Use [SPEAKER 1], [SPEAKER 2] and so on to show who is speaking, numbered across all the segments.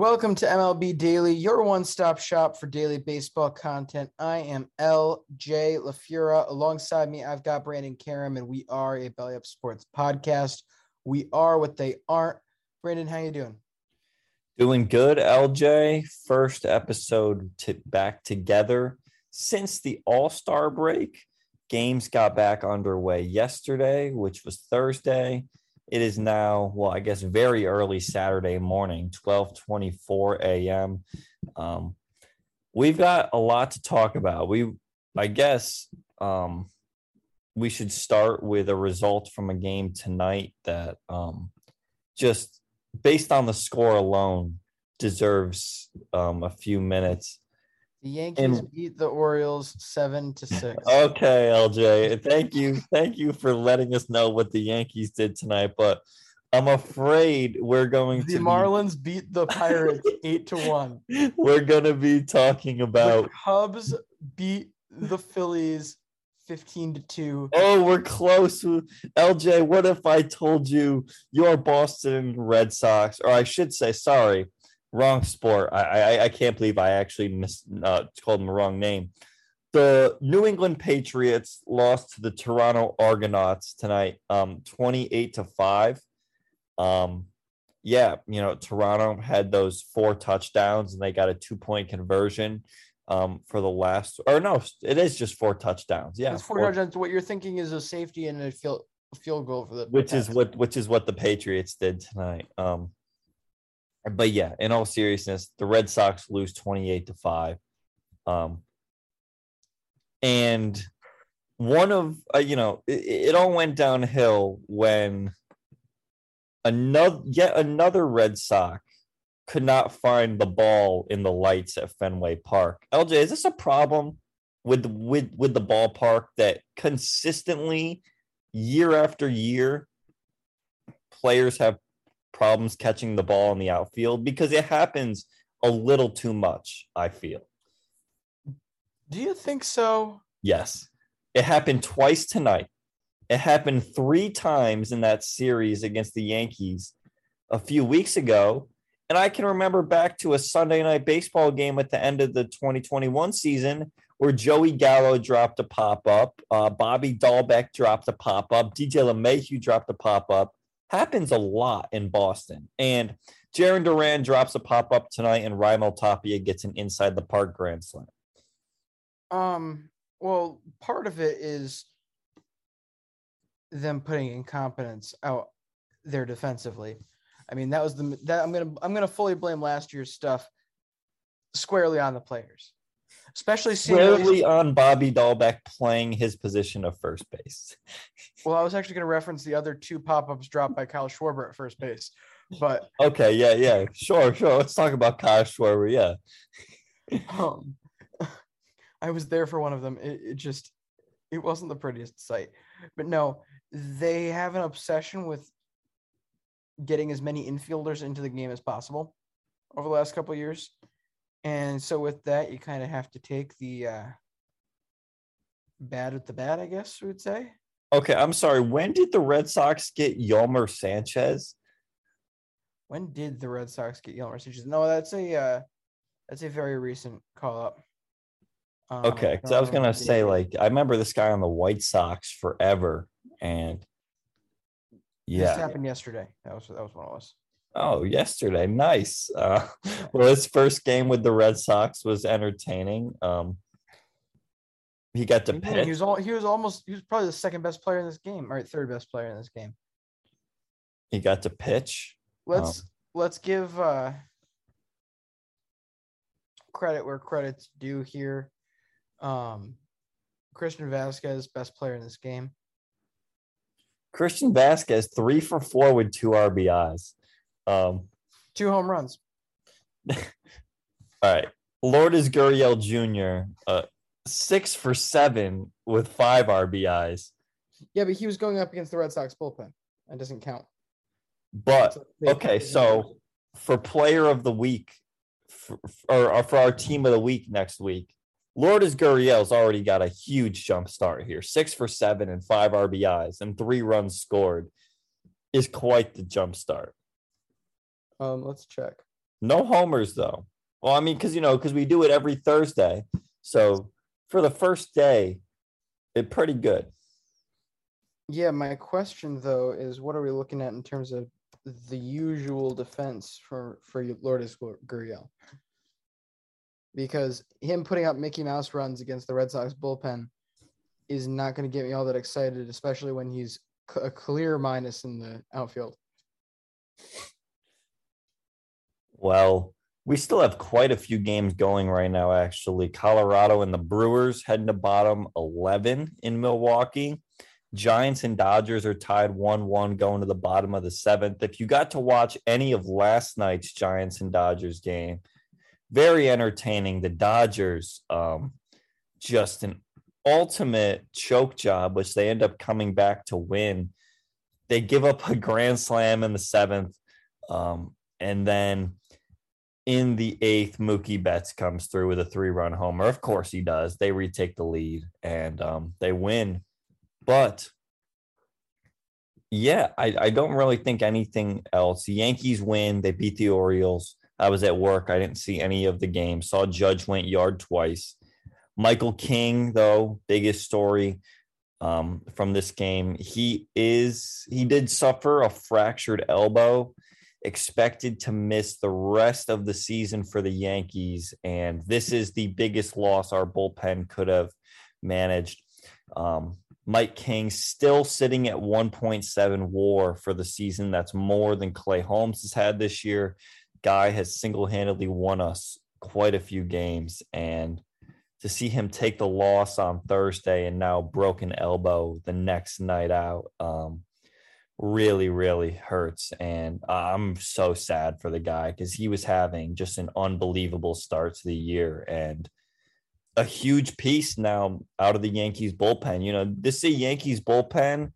[SPEAKER 1] Welcome to MLB Daily, your one stop shop for daily baseball content. I am LJ LaFura. Alongside me, I've got Brandon Karam, and we are a Belly Up Sports podcast. We are what they aren't. Brandon, how you doing?
[SPEAKER 2] Doing good, LJ. First episode to back together since the All Star break. Games got back underway yesterday, which was Thursday. It is now, well, I guess very early Saturday morning, 12:24 a.m. Um, we've got a lot to talk about. We, I guess, um, we should start with a result from a game tonight that um, just based on the score alone deserves um, a few minutes.
[SPEAKER 1] The Yankees and, beat the Orioles seven to six.
[SPEAKER 2] Okay, LJ. Thank you. Thank you for letting us know what the Yankees did tonight. But I'm afraid we're going
[SPEAKER 1] the
[SPEAKER 2] to The
[SPEAKER 1] Marlins be... beat the Pirates eight to one.
[SPEAKER 2] We're gonna be talking about
[SPEAKER 1] the Cubs beat the Phillies 15 to 2.
[SPEAKER 2] Oh, we're close. LJ, what if I told you your Boston Red Sox, or I should say, sorry, wrong sport. I I, I can't believe I actually missed uh, called them the wrong name. The New England Patriots lost to the Toronto Argonauts tonight, um, 28 to 5. Um, yeah, you know, Toronto had those four touchdowns and they got a two point conversion um, for the last, or no, it is just four touchdowns. Yeah,
[SPEAKER 1] it's four, four touchdowns. What you're thinking is a safety and a field field goal for the
[SPEAKER 2] which is what which is what the Patriots did tonight. Um, but yeah, in all seriousness, the Red Sox lose 28 to 5. Um, and one of, uh, you know, it, it, all went downhill when another, yet another Red Sox could not find the ball in the lights at Fenway Park. LJ, is this a problem with, with, with the ballpark that consistently, year after year, players have problems catching the ball in the outfield because it happens a little too much, I feel.
[SPEAKER 1] Do you think so?
[SPEAKER 2] Yes. It happened twice tonight. It happened three times in that series against the Yankees a few weeks ago. And I can remember back to a Sunday night baseball game at the end of the 2021 season where Joey Gallo dropped a pop up, uh, Bobby Dalbec dropped a pop up, DJ LeMahieu dropped a pop up happens a lot in Boston. And Jarren Duran drops a pop up tonight, and Raimel Tapia gets an inside the park grand slam.
[SPEAKER 1] Um, well, part of it is them putting incompetence out there defensively. I mean, that was the that I'm gonna I'm gonna fully blame last year's stuff squarely on the players, especially seeing
[SPEAKER 2] on Bobby Dalbec playing his position of first base.
[SPEAKER 1] Well, I was actually going to reference the other two pop ups dropped by Kyle Schwarber at first base, but
[SPEAKER 2] Okay, yeah, yeah, sure, sure. Let's talk about Kyle Schwarber. Yeah,
[SPEAKER 1] um, I was there for one of them. It, it just it wasn't the prettiest sight, but no, they have an obsession with getting as many infielders into the game as possible over the last couple of years, and so with that, you kind of have to take the uh, bad with the bad, I guess we would say.
[SPEAKER 2] Okay, I'm sorry. When did the Red Sox get Yolmer Sanchez?
[SPEAKER 1] When did the Red Sox get Yelmer Sanchez? No, that's a uh, that's a very recent call up. Um,
[SPEAKER 2] Okay, because I was gonna say like I remember this guy on the White Sox forever, and
[SPEAKER 1] this
[SPEAKER 2] yeah.
[SPEAKER 1] happened yesterday. That was that was what it was.
[SPEAKER 2] Oh, yesterday, nice. Uh, well, his first game with the Red Sox was entertaining. Um, he got to
[SPEAKER 1] He
[SPEAKER 2] pitch.
[SPEAKER 1] was all he was almost he was probably the second best player in this game, or third best player in this game.
[SPEAKER 2] He got to pitch.
[SPEAKER 1] Let's
[SPEAKER 2] Um,
[SPEAKER 1] let's give uh credit where credit's due here. Um Christian Vázquez, best player in this game.
[SPEAKER 2] Christian Vázquez three for four with two RBIs. Um,
[SPEAKER 1] Two home runs.
[SPEAKER 2] all right, Lourdes Gurriel Jr. Uh, six for seven with five RBIs.
[SPEAKER 1] Yeah, but he was going up against the Red Sox bullpen. That doesn't count.
[SPEAKER 2] But okay, so for player of the week, for, or, or for our team of the week next week, Lourdes Gurriel's already got a huge jump start here. Six for seven and five RBIs and three runs scored is quite the jump start.
[SPEAKER 1] Um let's check.
[SPEAKER 2] No homers though. Well, I mean, because you know, because we do it every Thursday. So for the first day, it pretty good.
[SPEAKER 1] Yeah, my question though is what are we looking at in terms of the usual defense for for Lourdes Gur- Gurriel? Because him putting up Mickey Mouse runs against the Red Sox bullpen is not going to get me all that excited, especially when he's a clear minus in the outfield.
[SPEAKER 2] Well, we still have quite a few games going right now, actually. Colorado and the Brewers heading to bottom 11 in Milwaukee. Giants and Dodgers are tied 1 1 going to the bottom of the seventh. If you got to watch any of last night's Giants and Dodgers game, very entertaining. The Dodgers, um, just an ultimate choke job, which they end up coming back to win. They give up a grand slam in the seventh. Um, and then in the eighth, Mookie Betts comes through with a three run homer. Of course he does. They retake the lead and um, they win. But yeah, I, I don't really think anything else. The Yankees win. They beat the Orioles. I was at work. I didn't see any of the game. Saw Judge went yard twice. Michael King, though, biggest story um, from this game. He is he did suffer a fractured elbow, expected to miss the rest of the season for the Yankees, and this is the biggest loss our bullpen could have managed. Um, Mike King still sitting at 1.7 WAR for the season. That's more than Clay Holmes has had this year. Guy has single-handedly won us quite a few games, and to see him take the loss on Thursday and now broken elbow the next night out um, really, really hurts. And I'm so sad for the guy because he was having just an unbelievable start to the year and a huge piece now out of the Yankees bullpen. You know, this is a Yankees bullpen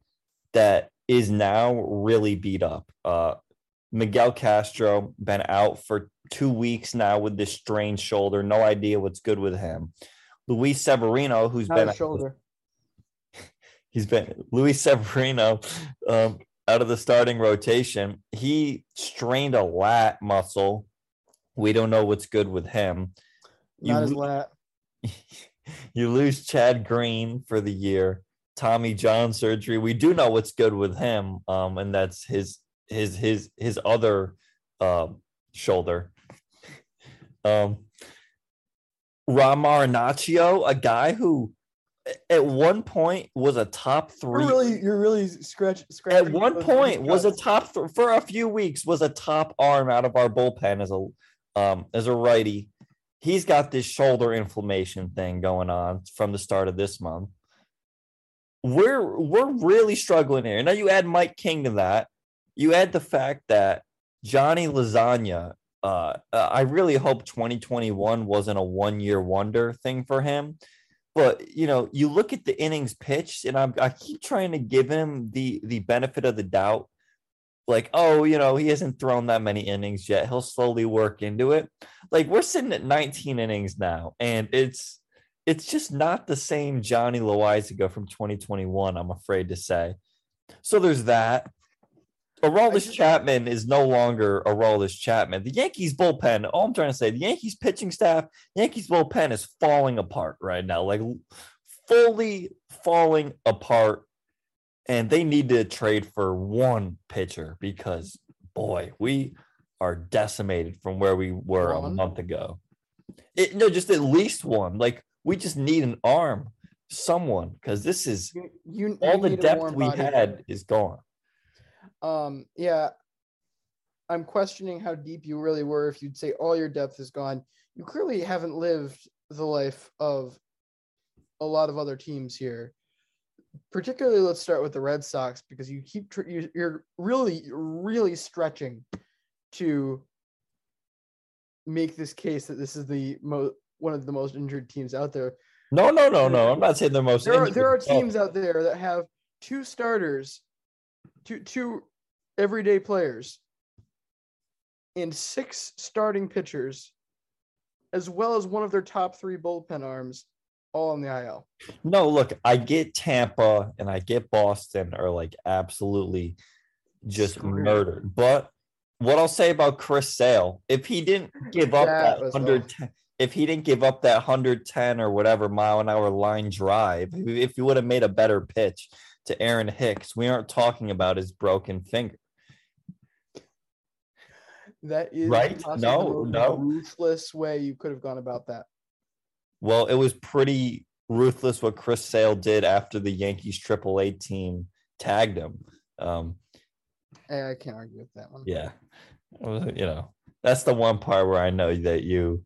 [SPEAKER 2] that is now really beat up. Uh, Miguel Castro been out for two weeks now with this strained shoulder. No idea what's good with him. Luis Severino, who's
[SPEAKER 1] Not
[SPEAKER 2] been
[SPEAKER 1] a shoulder.
[SPEAKER 2] he's been Luis Severino um, out of the starting rotation. He strained a lat muscle. We don't know what's good with him.
[SPEAKER 1] Not his lat.
[SPEAKER 2] you lose Chad Green for the year. Tommy John surgery. We do know what's good with him, um, and that's his his his his other um, shoulder. Um, Ron Marinaccio, a guy who at one point was a top three.
[SPEAKER 1] You're really, you're really scratch, scratch.
[SPEAKER 2] At one point was a top th- for a few weeks was a top arm out of our bullpen as a um as a righty. He's got this shoulder inflammation thing going on from the start of this month. We're we're really struggling here. Now you add Mike King to that. You add the fact that Johnny Lasagna. Uh, I really hope 2021 wasn't a one year wonder thing for him but you know, you look at the innings pitched, and I'm, I keep trying to give him the the benefit of the doubt. Like, oh, you know, he hasn't thrown that many innings yet. He'll slowly work into it. Like, we're sitting at 19 innings now, and it's it's just not the same Johnny Loáisiga from 2021. I'm afraid to say. So there's that. Aroldis Chapman is no longer Aroldis Chapman. The Yankees bullpen, all I'm trying to say, the Yankees pitching staff, Yankees bullpen is falling apart right now, like fully falling apart. And they need to trade for one pitcher because, boy, we are decimated from where we were a month ago. It, no, just at least one. Like we just need an arm, someone, because this is
[SPEAKER 1] you, you
[SPEAKER 2] all the depth we
[SPEAKER 1] body.
[SPEAKER 2] had is gone.
[SPEAKER 1] Um, yeah, I'm questioning how deep you really were. If you'd say all your depth is gone, you clearly haven't lived the life of a lot of other teams here. Particularly, let's start with the Red Sox because you keep tr- you- you're really, really stretching to make this case that this is the most one of the most injured teams out there.
[SPEAKER 2] No, no, no, no. I'm not saying they're most.
[SPEAKER 1] There are, there are teams out there that have two starters, two two everyday players, and six starting pitchers, as well as one of their top three bullpen arms, all on the IL.
[SPEAKER 2] No, look, I get Tampa and I get Boston are like absolutely just
[SPEAKER 1] Screwed.
[SPEAKER 2] murdered. But what I'll say about Chris Sale, if he didn't give up
[SPEAKER 1] That
[SPEAKER 2] that
[SPEAKER 1] was
[SPEAKER 2] hundred, if he didn't give up that hundred ten or whatever mile an hour line drive, if he would have made a better pitch to Aaron Hicks, we aren't talking about his broken finger.
[SPEAKER 1] That is
[SPEAKER 2] Right? No, no.
[SPEAKER 1] ruthless way you could have gone about that.
[SPEAKER 2] Well, it was pretty ruthless what Chris Sale did after the Yankees AAA team tagged him. Um,
[SPEAKER 1] I can't argue with that one.
[SPEAKER 2] Yeah. You know, that's the one part where I know that you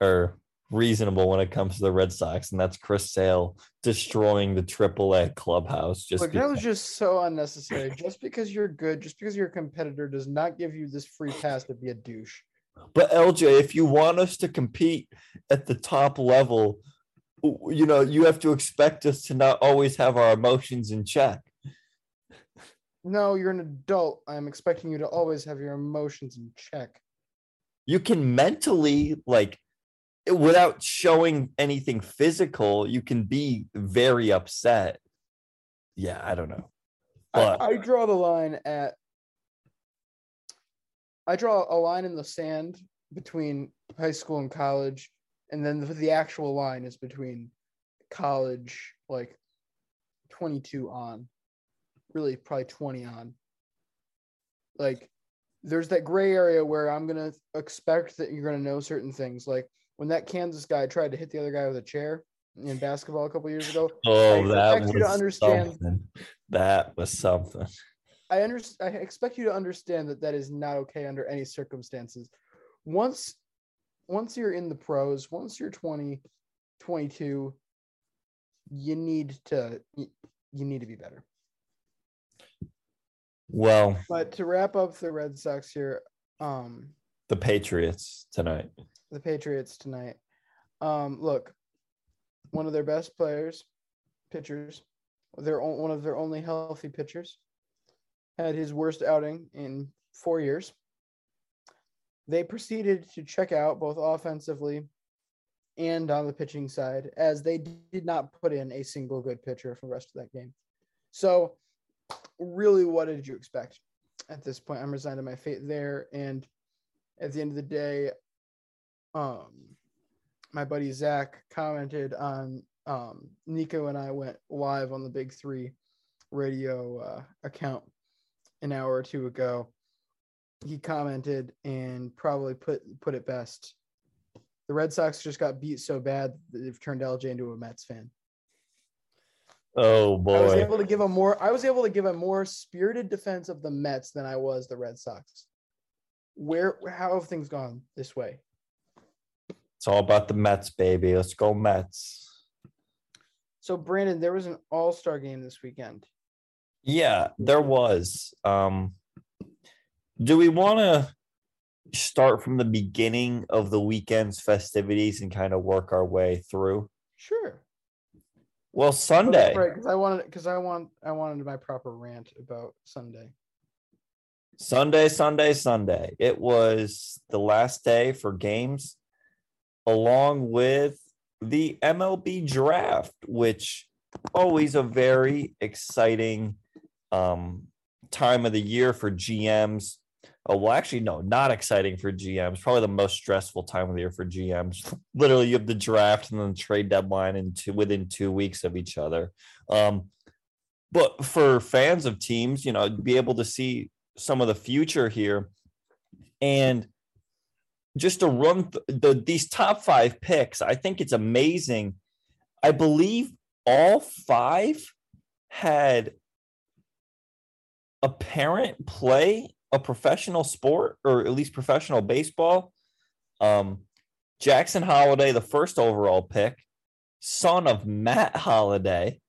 [SPEAKER 2] are reasonable when it comes to the Red Sox, and that's Chris Sale destroying the AAA clubhouse. Just
[SPEAKER 1] Look, that was just so unnecessary. Just because you're good, just because you're a competitor, does not give you this free pass to be a douche.
[SPEAKER 2] But LJ, if you want us to compete at the top level, you know, you have to expect us to not always have our emotions in check.
[SPEAKER 1] No, you're an adult. I'm expecting you to always have your emotions in check.
[SPEAKER 2] You can mentally, like, without showing anything physical, you can be very upset. Yeah, I don't know. But
[SPEAKER 1] I, I draw the line at. I draw a line in the sand between high school and college, and then the, the actual line is between college, like 22 on, really probably 20 on. Like, there's that gray area where I'm gonna expect that you're gonna know certain things, like when that Kansas guy tried to hit the other guy with a chair in basketball a couple years ago. I
[SPEAKER 2] Oh, that
[SPEAKER 1] expect you to understand
[SPEAKER 2] something. That was something.
[SPEAKER 1] I understand. I expect you to understand that that is not okay under any circumstances. Once, once you're in the pros, once you're 20, 22, you need to you, you need to be better.
[SPEAKER 2] Well,
[SPEAKER 1] But to wrap up the Red Sox here, um,
[SPEAKER 2] the Patriots tonight.
[SPEAKER 1] the Patriots tonight. Um, look, one of their best players, pitchers, their on- one of their only healthy pitchers, had his worst outing in four years. They proceeded to check out both offensively and on the pitching side, as they did not put in a single good pitcher for the rest of that game. So, really, what did you expect at this point? I'm resigned to my fate there, and at the end of the day, um my buddy Zach commented on um Nico and I went live on the Big Three radio uh, account, an hour or two ago. He commented and probably put put it best. The Red Sox just got beat so bad that they've turned LJ into a Mets fan.
[SPEAKER 2] Oh boy!
[SPEAKER 1] I was able to give a more I was able to give a more spirited defense of the Mets than I was the Red Sox. Where how have things gone this way?
[SPEAKER 2] It's all about the Mets, baby. Let's go Mets.
[SPEAKER 1] So Brandon, there was an all-star game this weekend.
[SPEAKER 2] Yeah, there was. Um do we want to start from the beginning of the weekend's festivities and kind of work our way through?
[SPEAKER 1] Sure.
[SPEAKER 2] Well, Sunday.
[SPEAKER 1] Right, because I wanted because I want I wanted my proper rant about Sunday.
[SPEAKER 2] Sunday, Sunday, Sunday. It was the last day for games, along with the MLB draft, which always a very exciting um, time of the year for GMs. Oh, well, actually, no, not exciting for GMs. Probably the most stressful time of the year for GMs. Literally, you have the draft and then the trade deadline in two, within two weeks of each other. Um, but for fans of teams, you know, be able to see some of the future here. And just to run th- the these top five picks i think it's amazing. I believe all five had a parent play a professional sport or at least professional baseball. Um Jackson Holliday the first overall pick. Son of Matt Holliday.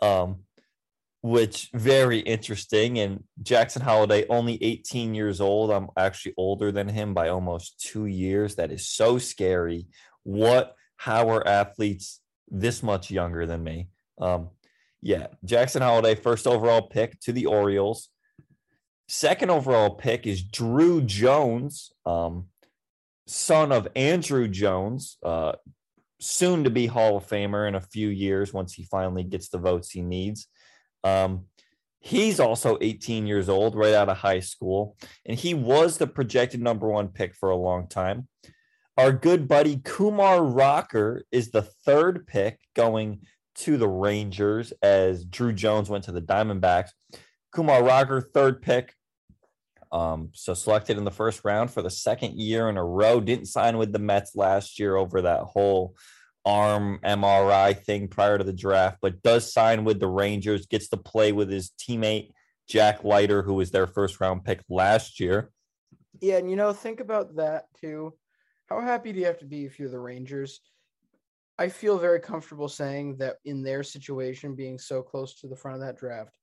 [SPEAKER 2] Um which very interesting. And Jackson Holliday, only 18 years old. I'm actually older than him by almost two years. That is so scary. What? How are athletes this much younger than me? Um, yeah, Jackson Holliday, first overall pick to the Orioles. Second overall pick is Drew Jones, um, son of Andruw Jones, uh, soon to be Hall of Famer in a few years once he finally gets the votes he needs. Um, he's also 18 years old, right out of high school, and he was the projected number one pick for a long time. Our good buddy Kumar Rocker is the third pick going to the Rangers as Drew Jones went to the Diamondbacks. Kumar Rocker, third pick. Um, so selected in the first round for the second year in a row. Didn't sign with the Mets last year over that whole arm MRI thing prior to the draft, but does sign with the Rangers, gets to play with his teammate Jack Leiter, who was their first round pick last year.
[SPEAKER 1] Yeah, and you know, think about that too. How happy do you have to be if you're the Rangers? I feel very comfortable saying that in their situation, being so close to the front of that draft,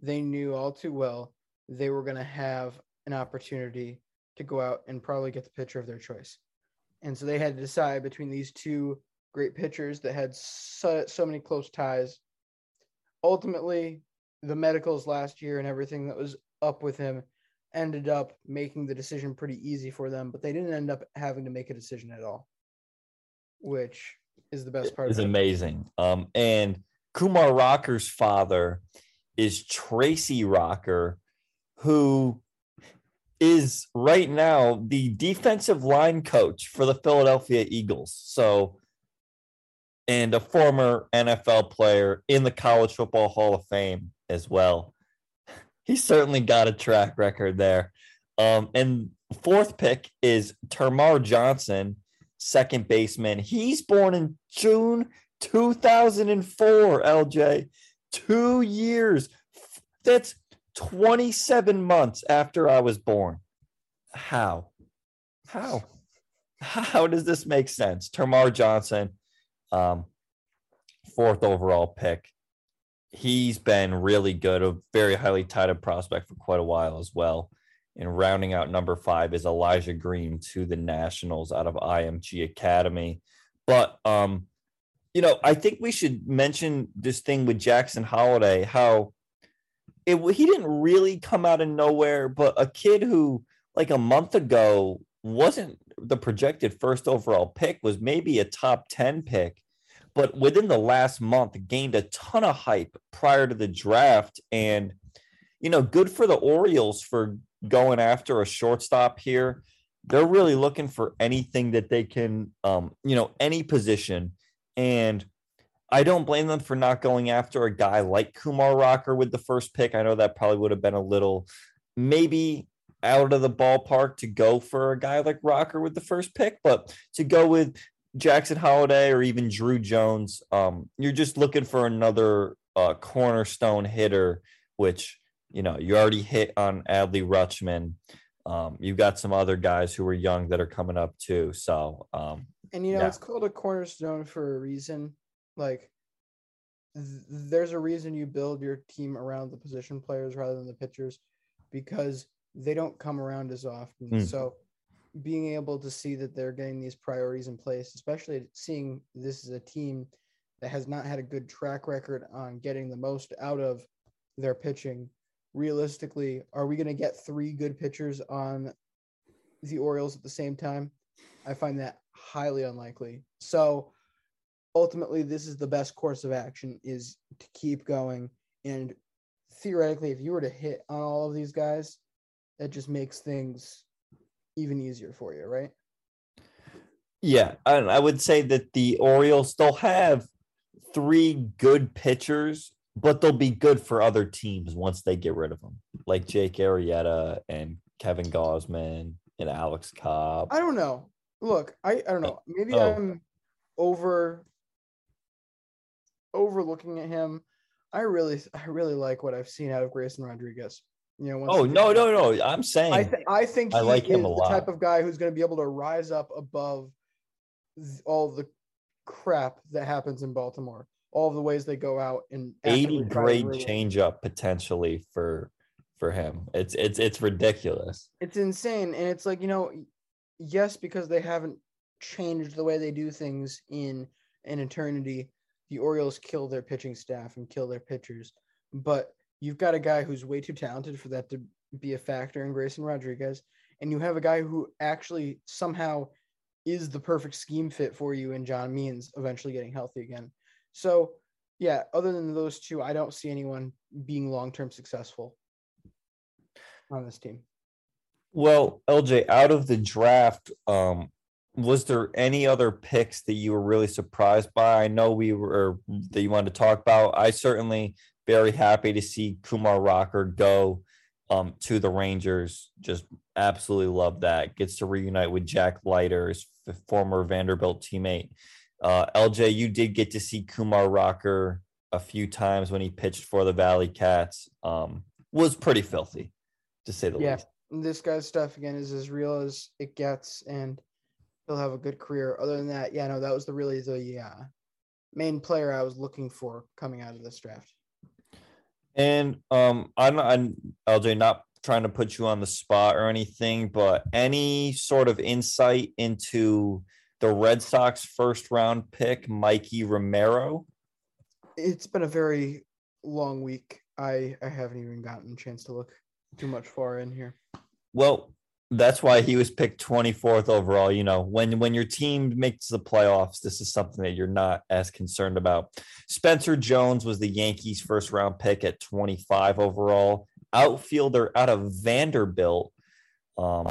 [SPEAKER 1] they knew all too well they were going to have an opportunity to go out and probably get the pitcher of their choice. And so they had to decide between these two great pitchers that had so, so many close ties. Ultimately, the medicals last year and everything that was up with him ended up making the decision pretty easy for them, but they didn't end up having to make a decision at all, which is the best part.
[SPEAKER 2] Is
[SPEAKER 1] of it.
[SPEAKER 2] amazing. Um, and Kumar Rocker's father is Tracy Rocker, who is right now the defensive line coach for the Philadelphia Eagles. So, and a former NFL player in the College Football Hall of Fame as well. He's certainly got a track record there. Um, and fourth pick is Termarr Johnson, second baseman. He's born in June 2004, LJ. Two years. That's 27 months after I was born. How? How? How does this make sense? Termarr Johnson, um, fourth overall pick. He's been really good, a very highly touted prospect for quite a while as well. And rounding out number five is Elijah Green to the Nationals out of IMG Academy. But um, you know, I think we should mention this thing with Jackson Holliday, how it he didn't really come out of nowhere, but a kid who like a month ago wasn't the projected first overall pick was maybe a top 10 pick but within the last month gained a ton of hype prior to the draft. And you know good for the orioles for going after a shortstop here. They're really looking for anything that they can um you know any position. And I don't blame them for not going after a guy like Kumar Rocker with the first pick. I know that probably would have been a little maybe out of the ballpark to go for a guy like Rocker with the first pick, but to go with Jackson Holliday or even Drew Jones, um, you're just looking for another uh, cornerstone hitter, which you know you already hit on Adley Rutschman. Um, you've got some other guys who are young that are coming up too. So, um,
[SPEAKER 1] and you know,
[SPEAKER 2] yeah.
[SPEAKER 1] it's called a cornerstone for a reason. Like, th- there's a reason you build your team around the position players rather than the pitchers, because they don't come around as often.
[SPEAKER 2] Mm.
[SPEAKER 1] So, being able to see that they're getting these priorities in place, especially seeing this is a team that has not had a good track record on getting the most out of their pitching. Realistically, are we going to get three good pitchers on the Orioles at the same time? I find that highly unlikely. So ultimately, this is the best course of action is to keep going. And theoretically, if you were to hit on all of these guys, that just makes things even easier for you, right?
[SPEAKER 2] Yeah, and I would say that the Orioles still have three good pitchers, but they'll be good for other teams once they get rid of them, like Jake Arrieta and Kevin Gausman and Alex Cobb.
[SPEAKER 1] I don't know. Look, I, I don't know. Maybe
[SPEAKER 2] Oh.
[SPEAKER 1] I'm over overlooking at him. I really I really like what I've seen out of Grayson Rodriguez. You know, once
[SPEAKER 2] Oh no, no, no! I'm saying
[SPEAKER 1] I, th- I think
[SPEAKER 2] I like him a
[SPEAKER 1] the
[SPEAKER 2] lot.
[SPEAKER 1] type of guy who's going to be able to rise up above all the crap that happens in Baltimore, all the ways they go out and
[SPEAKER 2] 80
[SPEAKER 1] actively try
[SPEAKER 2] grade
[SPEAKER 1] ruin-
[SPEAKER 2] changeup potentially for for him. It's it's it's ridiculous.
[SPEAKER 1] It's insane, and it's like you know, yes, because they haven't changed the way they do things in an eternity. The Orioles kill their pitching staff and kill their pitchers, but you've got a guy who's way too talented for that to be a factor in Grayson Rodriguez, and you have a guy who actually somehow is the perfect scheme fit for you in John Means eventually getting healthy again. So, yeah, other than those two, I don't see anyone being long term successful on this team.
[SPEAKER 2] Well, LJ, out of the draft, um, was there any other picks that you were really surprised by? I know we were that you wanted to talk about. I certainly very happy to see Kumar Rocker go um, to the Rangers. Just absolutely love that. Gets to reunite with Jack Leiter, his f- former Vanderbilt teammate. Uh, LJ, you did get to see Kumar Rocker a few times when he pitched for the Valley Cats. Um, was pretty filthy, to say the
[SPEAKER 1] yeah,
[SPEAKER 2] least.
[SPEAKER 1] Yeah, this guy's stuff again is as real as it gets, and he'll have a good career. Other than that, yeah, no, that was the really the uh, main player I was looking for coming out of this draft.
[SPEAKER 2] And um, I'm, I'm LJ, not trying to put you on the spot or anything, but any sort of insight into the Red Sox first round pick, Mikey Romero?
[SPEAKER 1] It's been a very long week. I I haven't even gotten a chance to look too much far in here.
[SPEAKER 2] Well, that's why he was picked 24th overall. You know, when when your team makes the playoffs, this is something that you're not as concerned about. Spencer Jones was the Yankees' first round pick at 25 overall. Outfielder out of Vanderbilt, um,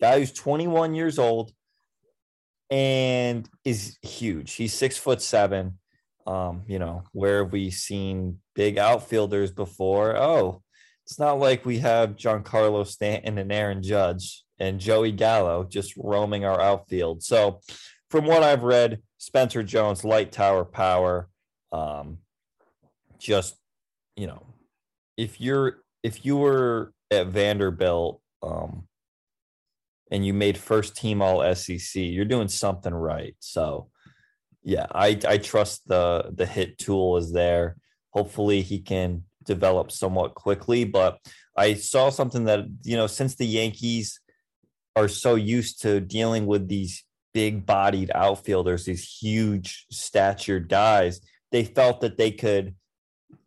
[SPEAKER 2] guy who's 21 years old and is huge. He's six foot seven. Um, you know, where have we seen big outfielders before? Oh, it's not like we have Giancarlo Stanton and Aaron Judge and Joey Gallo just roaming our outfield. So, from what I've read, Spencer Jones, light tower power, um, just you know, if you're if you were at Vanderbilt, um, and you made first team all SEC, you're doing something right. So, yeah, I I trust the the hit tool is there. Hopefully, he can develop somewhat quickly. But I saw something that you know, since the Yankees are so used to dealing with these big bodied outfielders, these huge statured guys, they felt that they could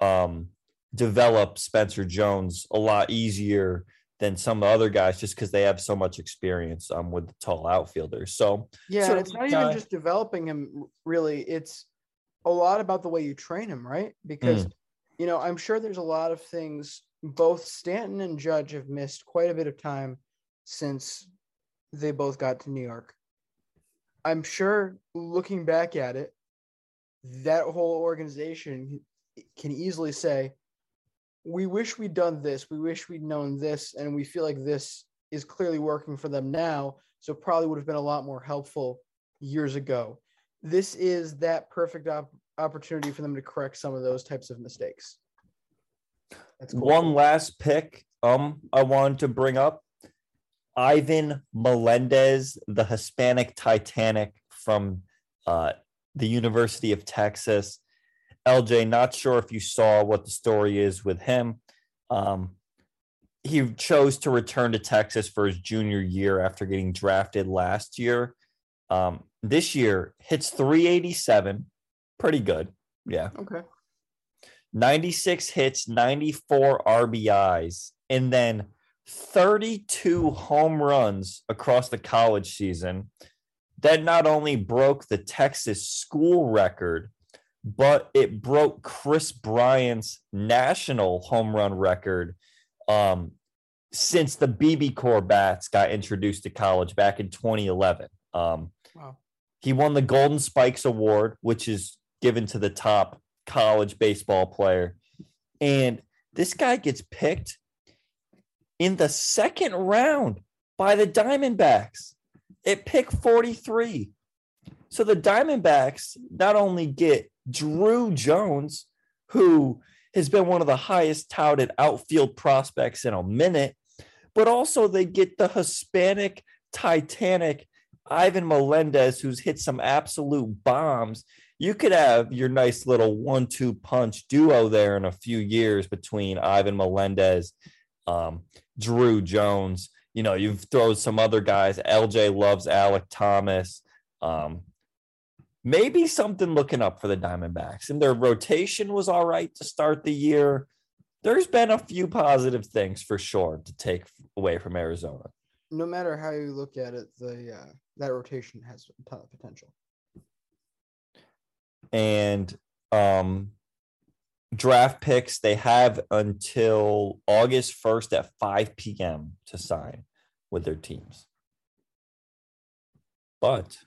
[SPEAKER 2] um, develop Spencer Jones a lot easier than some other guys just because they have so much experience um, with the tall outfielders. So
[SPEAKER 1] Yeah,
[SPEAKER 2] so
[SPEAKER 1] it's not
[SPEAKER 2] guy-
[SPEAKER 1] even just developing him really. It's a lot about the way you train him, right? Because
[SPEAKER 2] Mm.
[SPEAKER 1] you know, I'm sure there's a lot of things both Stanton and Judge have missed quite a bit of time since they both got to New York. I'm sure looking back at it, that whole organization can easily say, we wish we'd done this. We wish we'd known this, and we feel like this is clearly working for them now. So probably would have been a lot more helpful years ago. This is that perfect op- opportunity for them to correct some of those types of mistakes.
[SPEAKER 2] Cool. One last pick um I wanted to bring up Ivan Melendez, the Hispanic Titanic from uh, the University of Texas. LJ, not sure if you saw what the story is with him. Um, he chose to return to Texas for his junior year after getting drafted last year. Um, this year hits 387, pretty good. Yeah.
[SPEAKER 1] Okay.
[SPEAKER 2] 96 hits, 94 RBIs, and then 32 home runs across the college season. That not only broke the Texas school record, but it broke Kris Bryant's national home run record um, since the BBCOR bats got introduced to college back in 2011. Um, wow. He won the Golden Spikes Award, which is given to the top college baseball player. And this guy gets picked in the second round by the Diamondbacks at pick 43. So the Diamondbacks not only get Drew Jones, who has been one of the highest touted outfield prospects in a minute, but also they get the Hispanic Titanic Ivan Melendez, who's hit some absolute bombs. You could have your nice little one two punch duo there in a few years between Ivan Melendez, um, Drew Jones. You know, you've thrown some other guys. LJ loves Alek Thomas. Um, maybe something looking up for the Diamondbacks. And their rotation was all right to start the year. There's been a few positive things for sure to take away from Arizona.
[SPEAKER 1] No matter how you look at it, the uh, that rotation has a ton of potential.
[SPEAKER 2] And um, draft picks, they have until August 1st at 5 p.m. to sign with their teams. But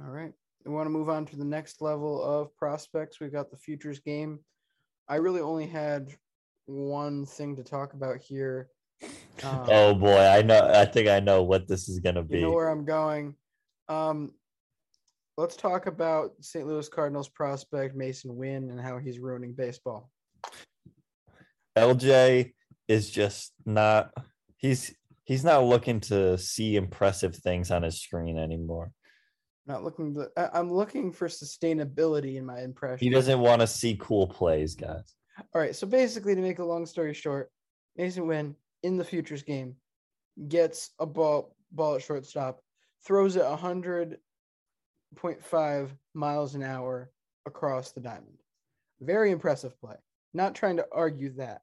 [SPEAKER 1] all right we want to move on to the next level of prospects. We've got the futures game. I really only had one thing to talk about here.
[SPEAKER 2] Um, oh boy, I know. I think I know what this is going to be.
[SPEAKER 1] You know where I'm going. Um, let's talk about St. Louis Cardinals prospect Masyn Winn and how he's ruining baseball.
[SPEAKER 2] LJ is just not. He's he's not looking to see impressive things on his screen anymore
[SPEAKER 1] not looking to, I'm looking for sustainability in my impression.
[SPEAKER 2] He doesn't want to see cool plays, guys.
[SPEAKER 1] All right. So basically, to make a long story short, Masyn Winn in the futures game gets a ball ball at shortstop, throws it 100.5 miles an hour across the diamond. Very impressive play. Not trying to argue that.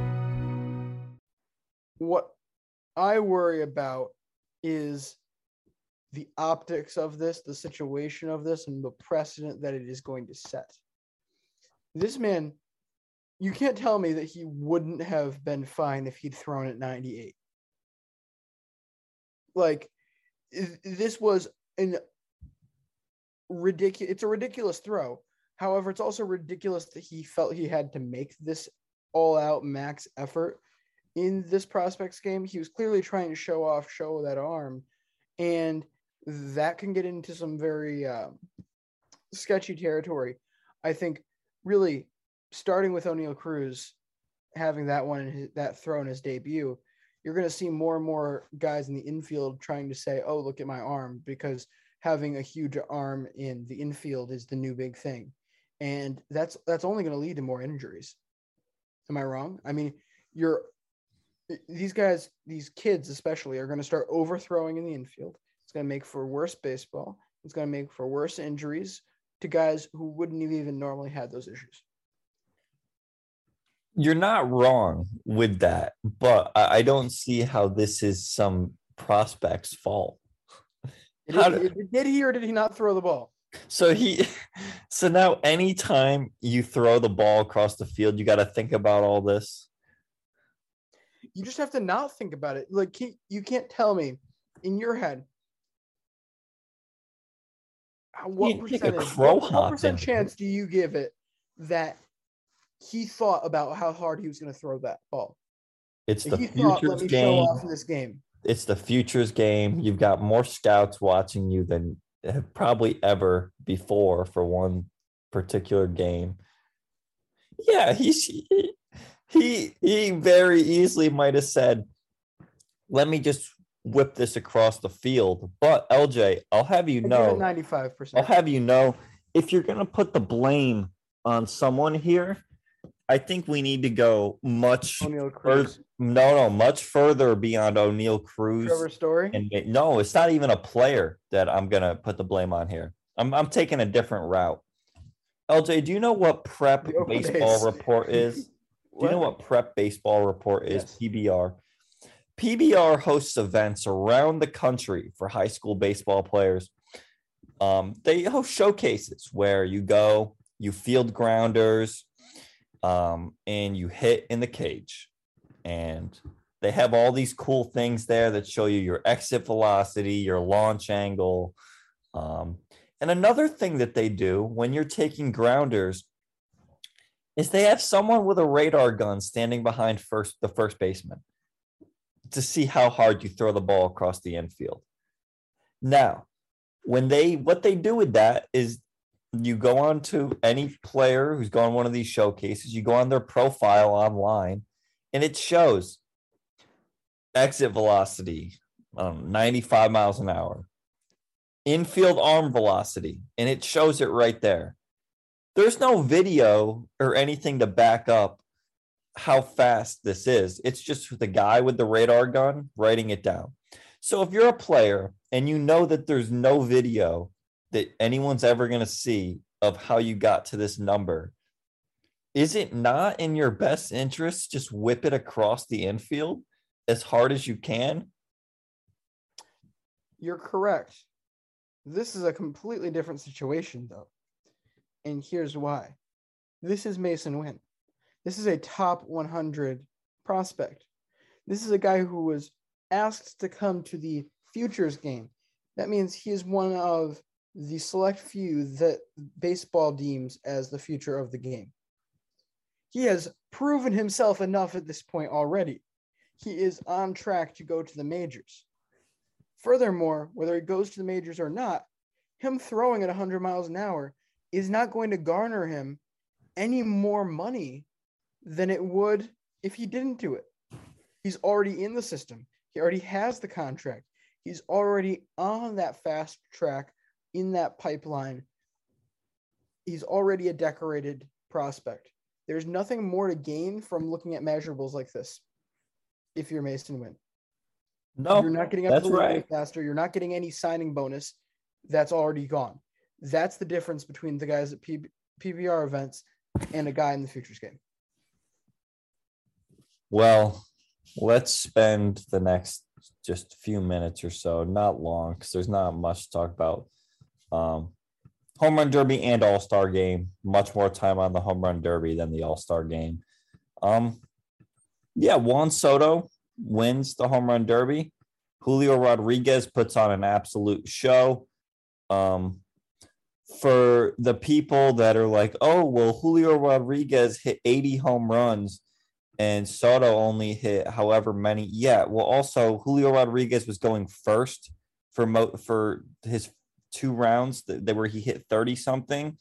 [SPEAKER 1] what I worry about is the optics of this, the situation of this, and the precedent that it is going to set. This man, you can't tell me that he wouldn't have been fine if he'd thrown at 98. Like, this was an ridiculous, it's a ridiculous throw. However, it's also ridiculous that he felt he had to make this all out max effort in this prospects game, he was clearly trying to show off, show that arm, and that can get into some very uh, sketchy territory. I think really starting with Oneil Cruz, having that one his, that throw in his debut, you're going to see more and more guys in the infield trying to say, "Oh, look at my arm," because having a huge arm in the infield is the new big thing, and that's that's only going to lead to more injuries. Am I wrong? I mean, you're these guys, these kids especially, are going to start overthrowing in the infield. It's going to make for worse baseball. It's going to make for worse injuries to guys who wouldn't have even normally had those issues.
[SPEAKER 2] You're not wrong with that, but I don't see how this is some prospect's fault.
[SPEAKER 1] Did, did he or did he not throw the ball?
[SPEAKER 2] So he, so now anytime you throw the ball across the field, you got to think about all this.
[SPEAKER 1] You just have to not think about it. Like you can't tell me in your head how- what
[SPEAKER 2] can't take a
[SPEAKER 1] percentage, what, percent chance do you give it that he thought about how hard he was going to throw that ball?
[SPEAKER 2] It's
[SPEAKER 1] If
[SPEAKER 2] the
[SPEAKER 1] thought,
[SPEAKER 2] futures game.
[SPEAKER 1] this game.
[SPEAKER 2] It's the futures game. You've got more scouts watching you than have probably ever before for one particular game. Yeah, he's he he, he very easily might have said, "Let me just whip this across the field." But LJ, I'll have you know,
[SPEAKER 1] ninety-five percent.
[SPEAKER 2] I'll have you know, if you're gonna put the blame on someone here, I think we need to go much
[SPEAKER 1] Oneil
[SPEAKER 2] further.
[SPEAKER 1] Cruz,
[SPEAKER 2] No, no, much further beyond Oneil Cruz.
[SPEAKER 1] Trevor Story.
[SPEAKER 2] And no, it's not even a player that I'm gonna put the blame on here. I'm I'm taking a different route. LJ, do you know what prep baseball
[SPEAKER 1] A's.
[SPEAKER 2] report is? Do you know what prep baseball report is?
[SPEAKER 1] Yes.
[SPEAKER 2] PBR. PBR hosts events around the country for high school baseball players. Um, they host showcases where you go, you field grounders, um, and you hit in the cage. And they have all these cool things there that show you your exit velocity, your launch angle. Um, and another thing that they do when you're taking grounders is they have someone with a radar gun standing behind first the first baseman to see how hard you throw the ball across the infield. Now, when they what they do with that is you go on to any player who's gone one of these showcases, you go on their profile online, and it shows exit velocity, um, 95 miles an hour, infield arm velocity, and it shows it right there. There's no video or anything to back up how fast this is. It's just the guy with the radar gun writing it down. So if you're a player and you know that there's no video that anyone's ever going to see of how you got to this number, is it not in your best interest just whip it across the infield as hard as you can?
[SPEAKER 1] You're correct. This is a completely different situation, though. And here's why. This is Masyn Winn. This is a top 100 prospect. This is a guy who was asked to come to the futures game. That means he is one of the select few that baseball deems as the future of the game. He has proven himself enough at this point already. He is on track to go to the majors. Furthermore, whether he goes to the majors or not, him throwing at 100 miles an hour is not going to garner him any more money than it would if he didn't do it. He's already in the system. He already has the contract. He's already on that fast track in that pipeline. He's already a decorated prospect. There's nothing more to gain from looking at measurables like this if you're Masyn Winn.
[SPEAKER 2] No,
[SPEAKER 1] you're not getting up
[SPEAKER 2] that's
[SPEAKER 1] to the
[SPEAKER 2] right.
[SPEAKER 1] faster. You're not getting any signing bonus. That's already gone. That's the difference between the guys at P- PBR events and a guy in the futures game.
[SPEAKER 2] Well, let's spend the next just a few minutes or so, not long, because there's not much to talk about. Um, home run derby and all star game. Much more time on the home run derby than the all star game. Um, yeah, Juan Soto wins the home run derby. Julio Rodriguez puts on an absolute show. Um, for the people that are like, oh, well, Julio Rodriguez hit 80 home runs and Soto only hit however many. Yeah, well, also Julio Rodriguez was going first for mo- for his two rounds that, that where he hit 30 something,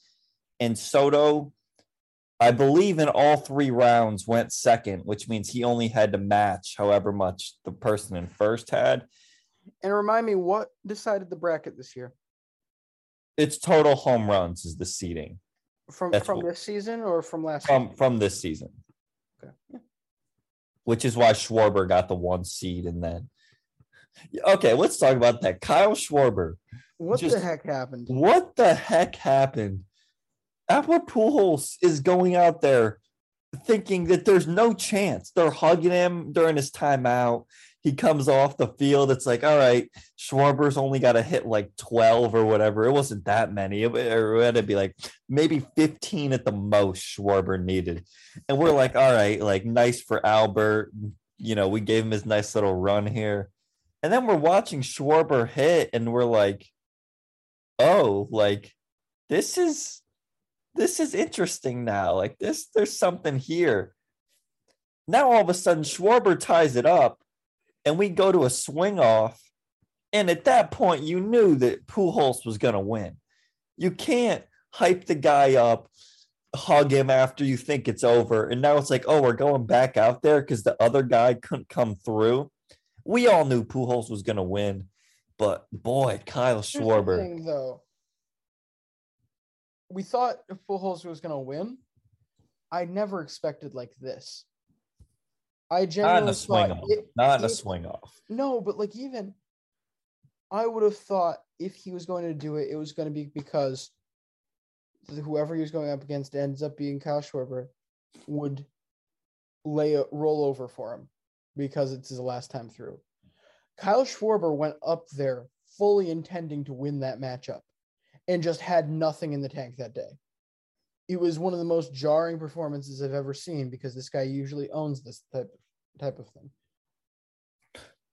[SPEAKER 2] and Soto I believe in all three rounds went second, which means he only had to match however much the person in first had.
[SPEAKER 1] And remind me what decided the bracket this year
[SPEAKER 2] It's total home runs is the seeding
[SPEAKER 1] from
[SPEAKER 2] That's
[SPEAKER 1] from
[SPEAKER 2] what-
[SPEAKER 1] this season or from last
[SPEAKER 2] from
[SPEAKER 1] season?
[SPEAKER 2] from this season.
[SPEAKER 1] Okay.
[SPEAKER 2] Which is why Schwarber got the one seed and then okay, let's talk about that. Kyle Schwarber.
[SPEAKER 1] What
[SPEAKER 2] just-
[SPEAKER 1] the heck happened?
[SPEAKER 2] What the heck happened? Albert Pujols is going out there thinking that there's no chance. They're hugging him during his timeout. He comes off the field. It's like, all right, Schwarber's only got to hit like 12 or whatever. It wasn't that many. It, it had to be like maybe 15 at the most Schwarber needed. And we're like, all right, like nice for Albert. You know, we gave him his nice little run here. And then we're watching Schwarber hit and we're like, oh, like this is this is interesting now. Like this, there's something here. Now all of a sudden Schwarber ties it up and we go to a swing off. And at that point, you knew that Pujols was gonna win. You can't hype the guy up, hug him after you think it's over. And now it's like, oh, we're going back out there because the other guy couldn't come through. We all knew Pujols was gonna win, but boy, Kyle Schwarber.
[SPEAKER 1] thing, though. We thought Pujols was going to win. I never expected like this. I
[SPEAKER 2] Not in a swing off.
[SPEAKER 1] it-
[SPEAKER 2] Not in a swing off.
[SPEAKER 1] No, but like even I would have thought if he was going to do it, it was going to be because whoever he was going up against ends up being Kyle Schwarber would lay a roll over for him because it's his last time through. Kyle Schwarber went up there fully intending to win that matchup and just had nothing in the tank that day. It was one of the most jarring performances I've ever seen because this guy usually owns this type type of thing.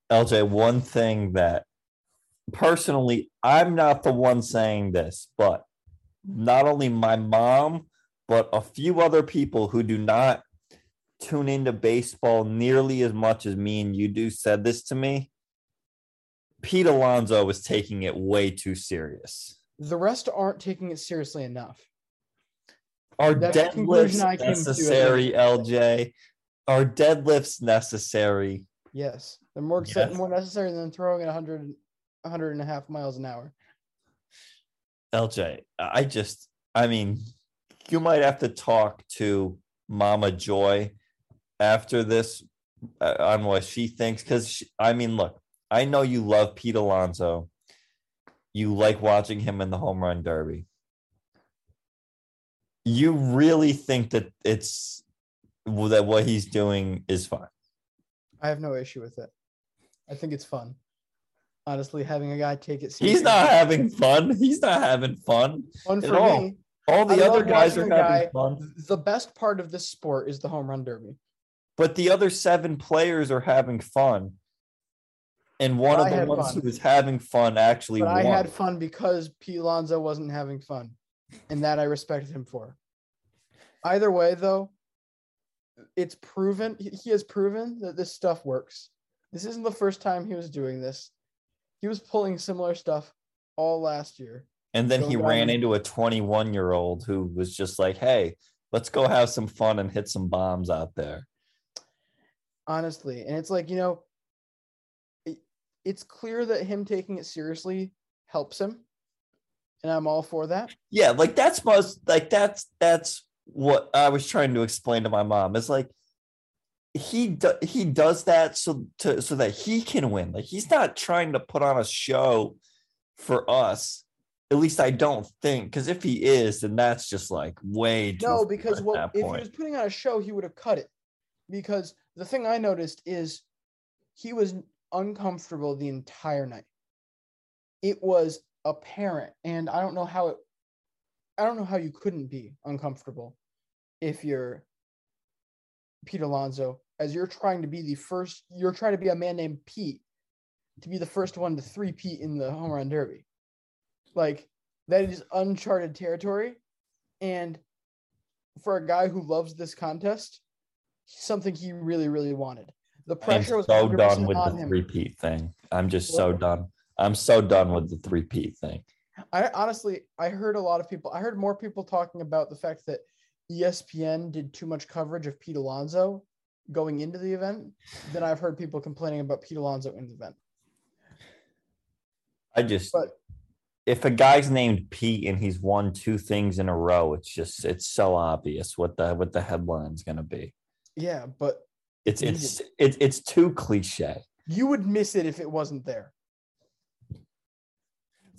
[SPEAKER 2] LJ, one thing that personally, I'm not the one saying this, but not only my mom, but a few other people who do not tune into baseball nearly as much as me and you do said this to me. Pete Alonso was taking it way too serious.
[SPEAKER 1] The rest aren't taking it seriously enough.
[SPEAKER 2] Are
[SPEAKER 1] That's the
[SPEAKER 2] deadlifts
[SPEAKER 1] conclusion I came to at the
[SPEAKER 2] necessary, LJ? Are deadlifts necessary?
[SPEAKER 1] Yes, they're more
[SPEAKER 2] Yes.
[SPEAKER 1] more necessary than throwing at 100, 100 and a half miles an hour.
[SPEAKER 2] LJ, I just, I mean, you might have to talk to Mama Joy after this uh, on what she thinks. Because, I mean, look, I know you love Pete Alonso. You like watching him in the home run derby. You really think that it's that what he's doing is fine.
[SPEAKER 1] I have no issue with it. I think it's fun. Honestly, having a guy take it
[SPEAKER 2] He's not having fun. He's not having fun
[SPEAKER 1] fun
[SPEAKER 2] at
[SPEAKER 1] for
[SPEAKER 2] all.
[SPEAKER 1] me.
[SPEAKER 2] All the
[SPEAKER 1] I
[SPEAKER 2] other guys are
[SPEAKER 1] watching
[SPEAKER 2] having
[SPEAKER 1] guy-
[SPEAKER 2] fun.
[SPEAKER 1] The best part of this sport is the home run derby.
[SPEAKER 2] but the other seven players are having fun. And one
[SPEAKER 1] But
[SPEAKER 2] of the ones
[SPEAKER 1] fun.
[SPEAKER 2] who was having fun actually
[SPEAKER 1] But
[SPEAKER 2] won.
[SPEAKER 1] I had fun because Pete Alonso wasn't having fun, and that I respected him for. Either way, though, it's proven he has proven that this stuff works. This isn't the first time he was doing this. He was pulling similar stuff all last year.
[SPEAKER 2] and then he ran into a 21 year old who was just like, hey, let's go have some fun and hit some bombs out there.
[SPEAKER 1] honestly and it's like you know it, it's clear that him taking it seriously helps him and i'm all for that
[SPEAKER 2] Yeah, like that's most like that's that's what I was trying to explain to my mom. Is like he do, he does that so to so that he can win. Like he's not trying to put on a show for us. At least I don't think. Because if he is, then that's just like way too.
[SPEAKER 1] no because
[SPEAKER 2] that
[SPEAKER 1] if he was putting on a show he would have cut it because the thing i noticed is he was uncomfortable the entire night it was apparent and i don't know how it i don't know how you couldn't be uncomfortable if you're Pete Alonso, as you're trying to be the first, you're trying to be a man named Pete to be the first one to three Pete in the home run derby. Like that is uncharted territory. And for a guy who loves this contest, something he really, really wanted. The
[SPEAKER 2] I'm
[SPEAKER 1] pressure was
[SPEAKER 2] so done with the
[SPEAKER 1] him.
[SPEAKER 2] three-peat thing. I'm just so done. I'm so done with the three P thing.
[SPEAKER 1] I honestly, I heard a lot of people. I heard more people talking about the fact that ESPN did too much coverage of Pete Alonso going into the event than I've heard people complaining about Pete Alonso in the event.
[SPEAKER 2] I just
[SPEAKER 1] But
[SPEAKER 2] if a guy's named Pete and he's won two things in a row, it's just it's so obvious what the what the headline's gonna be.
[SPEAKER 1] yeah, but
[SPEAKER 2] It's it's it's it's too cliche.
[SPEAKER 1] you would miss it if it wasn't there.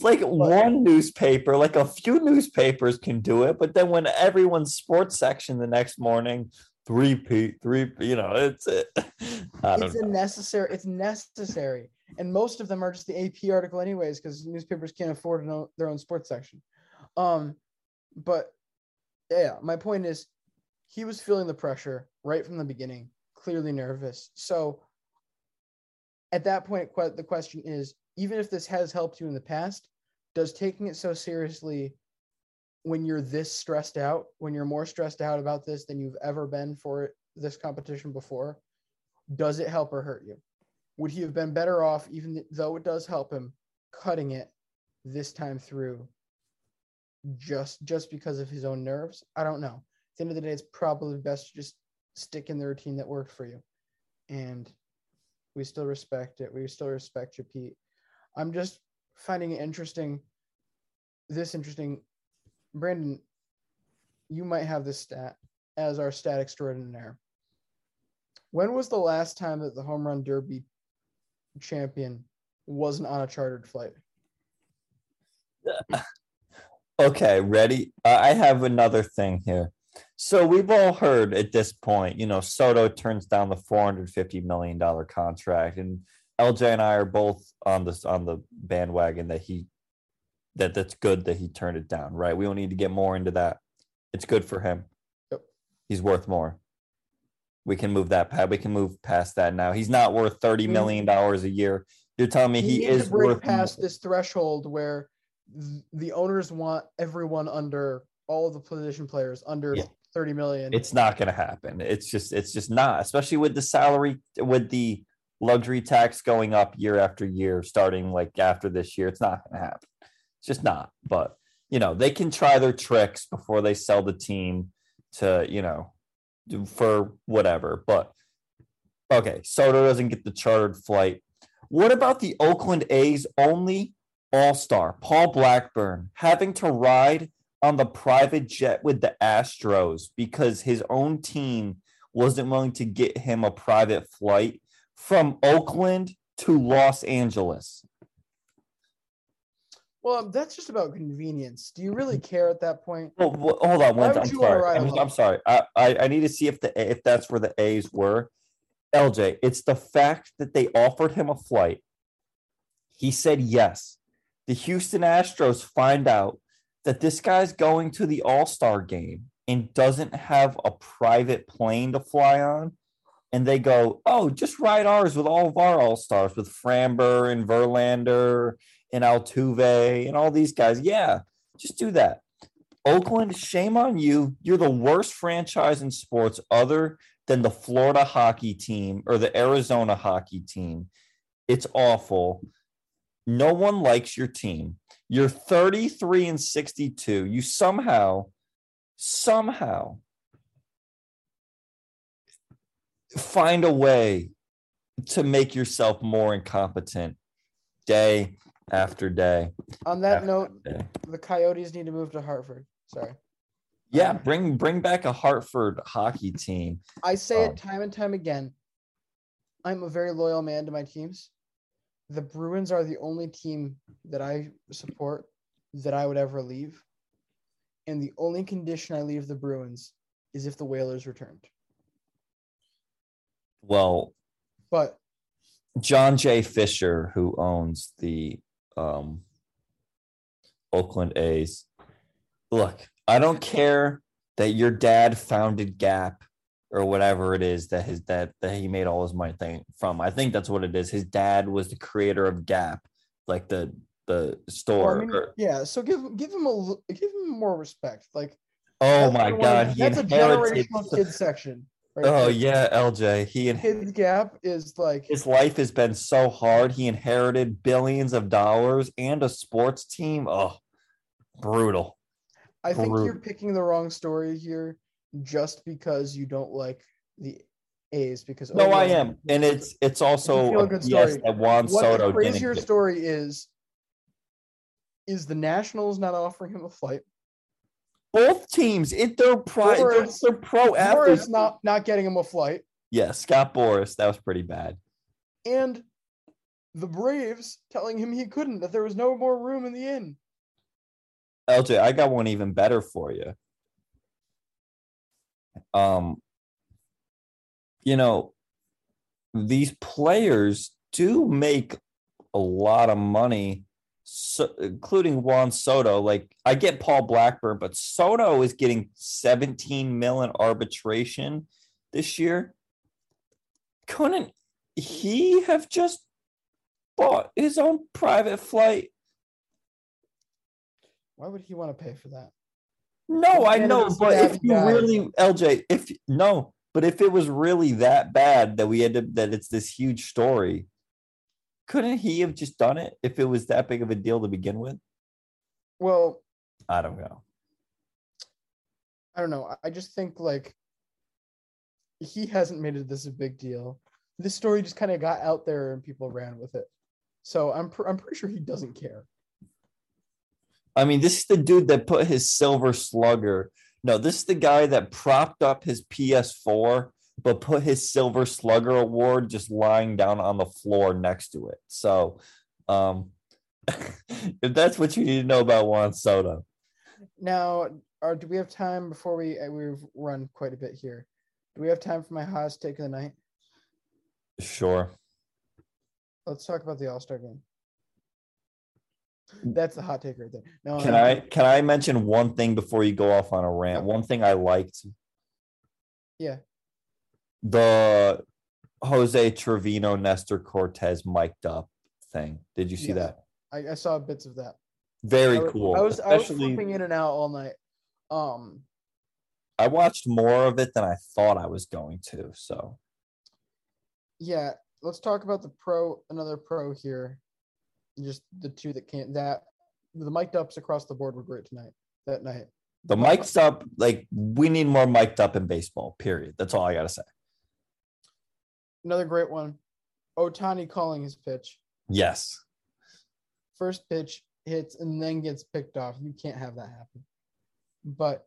[SPEAKER 2] Like one newspaper, like a few newspapers can do it, but then when everyone's sports section the next morning, three p three, you know, it's it. I don't
[SPEAKER 1] It's a
[SPEAKER 2] know.
[SPEAKER 1] necessary. It's necessary, and most of them are just the AP article, anyways, because newspapers can't afford their own sports section. Um, but yeah, my point is, he was feeling the pressure right from the beginning, clearly nervous. So at that point, the question is, even if this has helped you in the past, does taking it so seriously when you're this stressed out, when you're more stressed out about this than you've ever been for this competition before, does it help or hurt you? Would he have been better off, even though it does help him, cutting it this time through just just because of his own nerves? I don't know. At the end of the day, it's probably best to just stick in the routine that worked for you. And we still respect it. We still respect you, Pete. I'm just finding it interesting. This interesting, Brandon. You might have this stat as our stat extraordinaire. When was the last time that the home run derby champion wasn't on a chartered flight?
[SPEAKER 2] Okay, ready? Uh, I have another thing here. So we've all heard at this point, you know, Soto turns down the four hundred fifty million dollar contract, and LJ and I are both on this on the bandwagon that he that that's good that he turned it down. Right? We don't need to get more into that. It's good for him.
[SPEAKER 1] Yep.
[SPEAKER 2] He's worth more. We can move that past. We can move past that now. He's not worth thirty million dollars a year. You're telling me
[SPEAKER 1] We
[SPEAKER 2] he is worth
[SPEAKER 1] past this threshold where the owners want everyone under all the position players under
[SPEAKER 2] Yeah.
[SPEAKER 1] 30 million.
[SPEAKER 2] it's not going to happen it's just it's just not especially with the salary with the luxury tax going up year after year starting like after this year. It's not going to happen. It's just not. But you know they can try their tricks before they sell the team to you know for whatever. But okay soto doesn't get the chartered flight. What about the oakland a's only all-star paul blackburn having to ride on the private jet with the Astros because his own team wasn't willing to get him a private flight from Oakland to Los Angeles.
[SPEAKER 1] well, that's just about convenience. Do you really care at that point?
[SPEAKER 2] Well, well, hold on, one I'm sorry. I'm? I'm sorry. I, I I need to see if the if that's where the A's were. LJ, it's the fact that they offered him a flight. He said yes. The Houston Astros find out that this guy's going to the All Star game and doesn't have a private plane to fly on. And they go, oh, just ride ours with all of our All Stars, with Framber and Verlander and Altuve and all these guys. Yeah, just do that. Oakland, shame on you. You're the worst franchise in sports other than the Florida hockey team or the Arizona hockey team. It's awful. No one likes your team. You're 33 and 62. You somehow, somehow find a way to make yourself more incompetent day after day.
[SPEAKER 1] On that note,
[SPEAKER 2] day.
[SPEAKER 1] the Coyotes need to move to Hartford. Sorry.
[SPEAKER 2] Yeah, bring bring back a Hartford hockey team.
[SPEAKER 1] I say
[SPEAKER 2] Um,
[SPEAKER 1] it time and time again. I'm a very loyal man to my teams. The Bruins are the only team that I support that I would ever leave. And the only condition I leave the Bruins is if the Whalers returned.
[SPEAKER 2] Well,
[SPEAKER 1] But
[SPEAKER 2] John J. Fisher, who owns the um, Oakland A's. Look, I don't care that your dad founded Gap or whatever it is that his that that he made all his money thing from. I think that's what it is. His dad was the creator of Gap, like the the
[SPEAKER 1] well,
[SPEAKER 2] store.
[SPEAKER 1] I mean,
[SPEAKER 2] or-
[SPEAKER 1] yeah, so give give him a give him more respect. Like
[SPEAKER 2] oh my God, he
[SPEAKER 1] that's a generational kid section.
[SPEAKER 2] Oh yeah, LJ. He in
[SPEAKER 1] Kid Gap is like
[SPEAKER 2] his life has been so hard. He inherited billions of dollars and a sports team. Oh, brutal.
[SPEAKER 1] I think you're picking the wrong story here just because you don't like the A's because
[SPEAKER 2] No, I am, and it's it's also
[SPEAKER 1] a
[SPEAKER 2] yes that Juan
[SPEAKER 1] what
[SPEAKER 2] Soto
[SPEAKER 1] the crazier story is is the Nationals not offering him a flight.
[SPEAKER 2] Both teams, it pro, they're,
[SPEAKER 1] Boras-
[SPEAKER 2] they're pro
[SPEAKER 1] Boras
[SPEAKER 2] athletes.
[SPEAKER 1] not not getting him a flight,
[SPEAKER 2] Yeah, Scott Boras, that was pretty bad.
[SPEAKER 1] and the Braves telling him he couldn't, that there was no more room in the inn.
[SPEAKER 2] LJ, I got one even better for you. Um, you know, these players do make a lot of money, so, including Juan Soto. Like, I get Paul Blackburn, but Soto is getting 17 million arbitration this year. Couldn't he have just bought his own private flight?
[SPEAKER 1] Why would he want to pay for that?
[SPEAKER 2] No, I know, but if you
[SPEAKER 1] guy.
[SPEAKER 2] really LJ, if no, but if it was really that bad that we had to that it's this huge story, couldn't he have just done it if it was that big of a deal to begin with?
[SPEAKER 1] Well,
[SPEAKER 2] I don't know.
[SPEAKER 1] I don't know. I- just think like he hasn't made it this a big deal. This story just kind of got out there and people ran with it. So I'm pr- I'm pretty sure he doesn't care.
[SPEAKER 2] I mean, this is the dude that put his silver slugger. No, this is the guy that propped up his PS4, but put his silver slugger award just lying down on the floor next to it. So, um, if that's what you need to know about Juan Soto,
[SPEAKER 1] Now, or do we have time before we uh, we've run quite a bit here? Do we have time for my hottest take of the night?
[SPEAKER 2] sure.
[SPEAKER 1] Let's talk about the All Star game. That's the hot take right there. No,
[SPEAKER 2] Can
[SPEAKER 1] um,
[SPEAKER 2] I can I mention one thing before you go off on a rant? One thing I liked
[SPEAKER 1] Yeah.
[SPEAKER 2] The Jose Trevino Nestor Cortes mic'd up thing. Did you see
[SPEAKER 1] Yes.
[SPEAKER 2] that?
[SPEAKER 1] I, I saw bits of that.
[SPEAKER 2] Very
[SPEAKER 1] I was-
[SPEAKER 2] cool.
[SPEAKER 1] I was I was flipping in and out all night. Um,
[SPEAKER 2] I watched more of it than I thought I was going to. So
[SPEAKER 1] yeah. Let's talk about the pro. Another pro here. Just the two that can't. That the mic'd ups across the board were great tonight. That night.
[SPEAKER 2] the mic'd up, like we need more mic'd up in baseball. Period. That's all I gotta say.
[SPEAKER 1] Another great one. Ohtani calling his pitch.
[SPEAKER 2] Yes.
[SPEAKER 1] First pitch hits and then gets picked off. You can't have that happen. But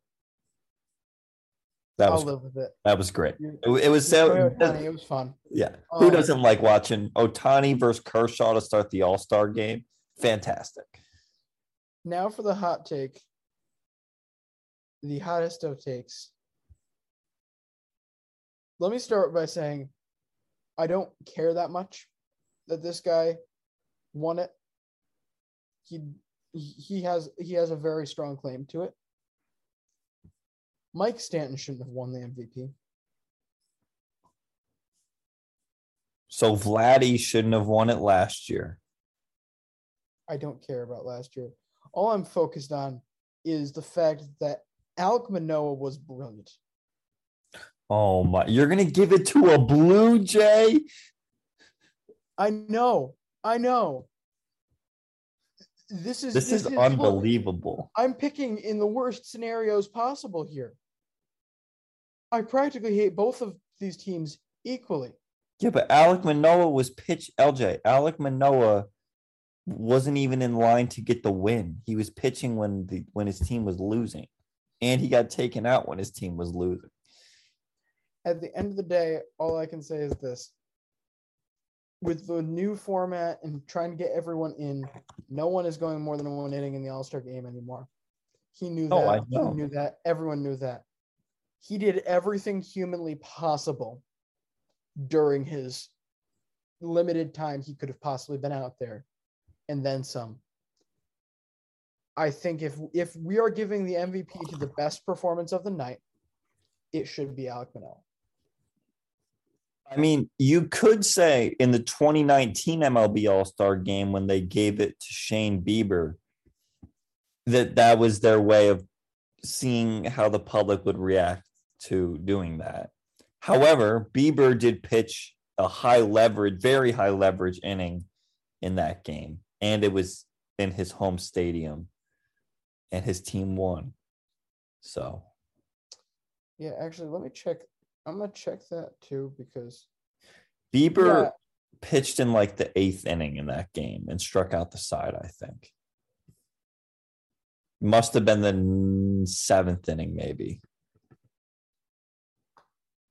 [SPEAKER 2] That
[SPEAKER 1] I'll
[SPEAKER 2] was
[SPEAKER 1] live with it.
[SPEAKER 2] that was great. It, it was so
[SPEAKER 1] play Ohtani, it was fun.
[SPEAKER 2] yeah. Who
[SPEAKER 1] Um,
[SPEAKER 2] doesn't like watching Ohtani versus Kershaw to start the All Star game? Fantastic.
[SPEAKER 1] Now for the hot take. The hottest of takes. Let me start by saying I don't care that much that this guy won it. He he has he has a very strong claim to it. Mike Stanton shouldn't have won the MVP.
[SPEAKER 2] So Vladdy shouldn't have won it last year.
[SPEAKER 1] I don't care about last year. All I'm focused on is the fact that Alek Manoah was brilliant.
[SPEAKER 2] Oh my! You're gonna give it to a Blue Jay?
[SPEAKER 1] I know. I know. This is
[SPEAKER 2] This is
[SPEAKER 1] look,
[SPEAKER 2] unbelievable.
[SPEAKER 1] I'm picking in the worst scenarios possible here. I practically hate both of these teams equally.
[SPEAKER 2] Yeah, but Alek Manoah was pitch LJ. Alek Manoah wasn't even in line to get the win. He was pitching when the when his team was losing, and he got taken out when his team was losing.
[SPEAKER 1] At the end of the day, all I can say is this. With the new format and trying to get everyone in, no one is going more than one inning in the All Star game anymore. He knew
[SPEAKER 2] Oh, I
[SPEAKER 1] that. He knew that. Everyone knew that. He did everything humanly possible during his limited time he could have possibly been out there, and then some. I think if if we are giving the MVP to the best performance of the night, it should be Alek Manoah.
[SPEAKER 2] I mean, you could say in the 2019 MLB All Star game when they gave it to Shane Bieber, that that was their way of seeing how the public would react to doing that. However, Bieber did pitch a high leverage, very high leverage inning in that game, and it was in his home stadium, and his team won. So
[SPEAKER 1] Yeah, actually, let me check. I'm gonna check that too because
[SPEAKER 2] Bieber
[SPEAKER 1] Yeah.
[SPEAKER 2] pitched in like the eighth inning in that game and struck out the side, I think. Must have been the seventh inning, maybe.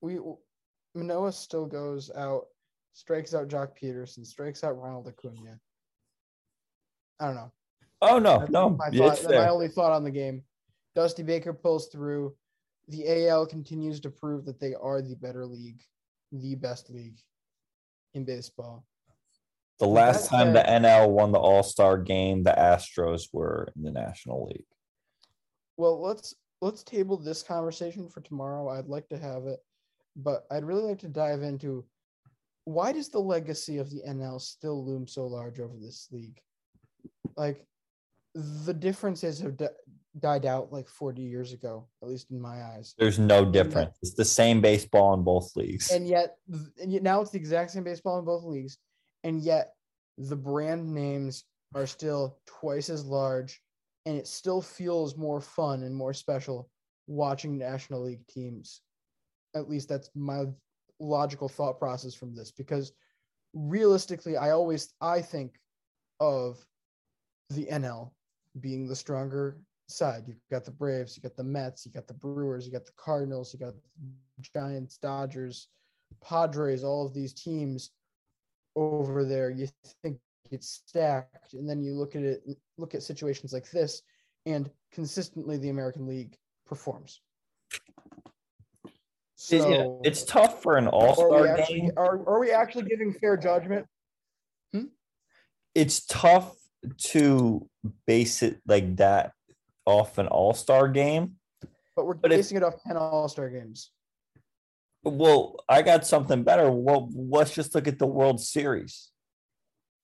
[SPEAKER 1] we Manoah still goes out, strikes out Joc Pederson, strikes out Ronald Acuna. I don't know.
[SPEAKER 2] Oh no,
[SPEAKER 1] That's
[SPEAKER 2] no,
[SPEAKER 1] my, thought, my only thought on the game. Dusty Baker pulls through. The AL continues to prove that they are the better league, the best league in baseball.
[SPEAKER 2] The last time the NL won the All Star game, the Astros were in the National League.
[SPEAKER 1] Well, let's let's table this conversation for tomorrow. I'd like to have it, but I'd really like to dive into why does the legacy of the NL still loom so large over this league? Like the differences have died out like 40 years ago, at least in my eyes.
[SPEAKER 2] There's no difference. It's the same baseball in both leagues.
[SPEAKER 1] And yet, and yet now it's the exact same baseball in both leagues, and yet the brand names are still twice as large, and it still feels more fun and more special watching National League teams. At least that's my logical thought process from this, because realistically, I always I think of the NL being the stronger side. You've got the Braves, you got the Mets, you got the Brewers, you got the Cardinals, you got Giants, Dodgers, Padres, all of these teams over there. You think it's stacked, and then you look at it, look at situations like this, and consistently the American League performs. So
[SPEAKER 2] it's tough for an All Star game.
[SPEAKER 1] are, are we actually giving fair judgment? Hmm?
[SPEAKER 2] It's tough to base it like that off an All Star game.
[SPEAKER 1] But we're
[SPEAKER 2] But if-
[SPEAKER 1] basing it off 10 all-star games.
[SPEAKER 2] Well, I got something better. Well, let's just look at the World Series.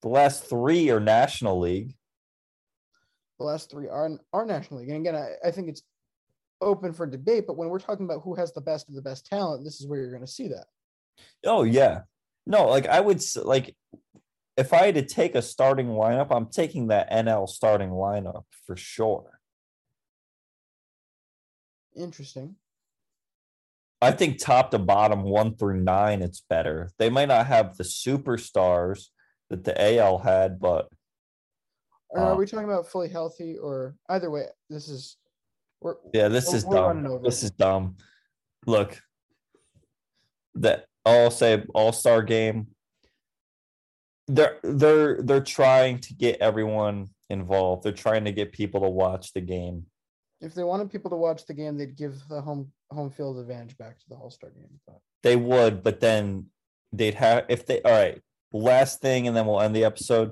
[SPEAKER 2] The last three are National League.
[SPEAKER 1] The last three are are National League. And again, I, I think it's open for debate, but when we're talking about who has the best of the best talent, this is where you're going to see that.
[SPEAKER 2] Oh yeah, no, like I would like if I had to take a starting lineup, I'm taking that NL starting lineup for sure.
[SPEAKER 1] Interesting.
[SPEAKER 2] I think top to bottom, one through nine, it's better. They might not have the superstars that the AL had, but
[SPEAKER 1] Or are
[SPEAKER 2] Uh,
[SPEAKER 1] we talking about fully healthy or either way? This is we're
[SPEAKER 2] yeah, this
[SPEAKER 1] we're-
[SPEAKER 2] is
[SPEAKER 1] we're
[SPEAKER 2] dumb. This is dumb. Look, that I'll say All Star game. They're they're they're trying to get everyone involved. They're trying to get people to watch the game.
[SPEAKER 1] If they wanted people to watch the game, they'd give the home home field advantage back to the All Star game. But
[SPEAKER 2] They would, but then they'd have if they all right. Last thing, and then we'll end the episode.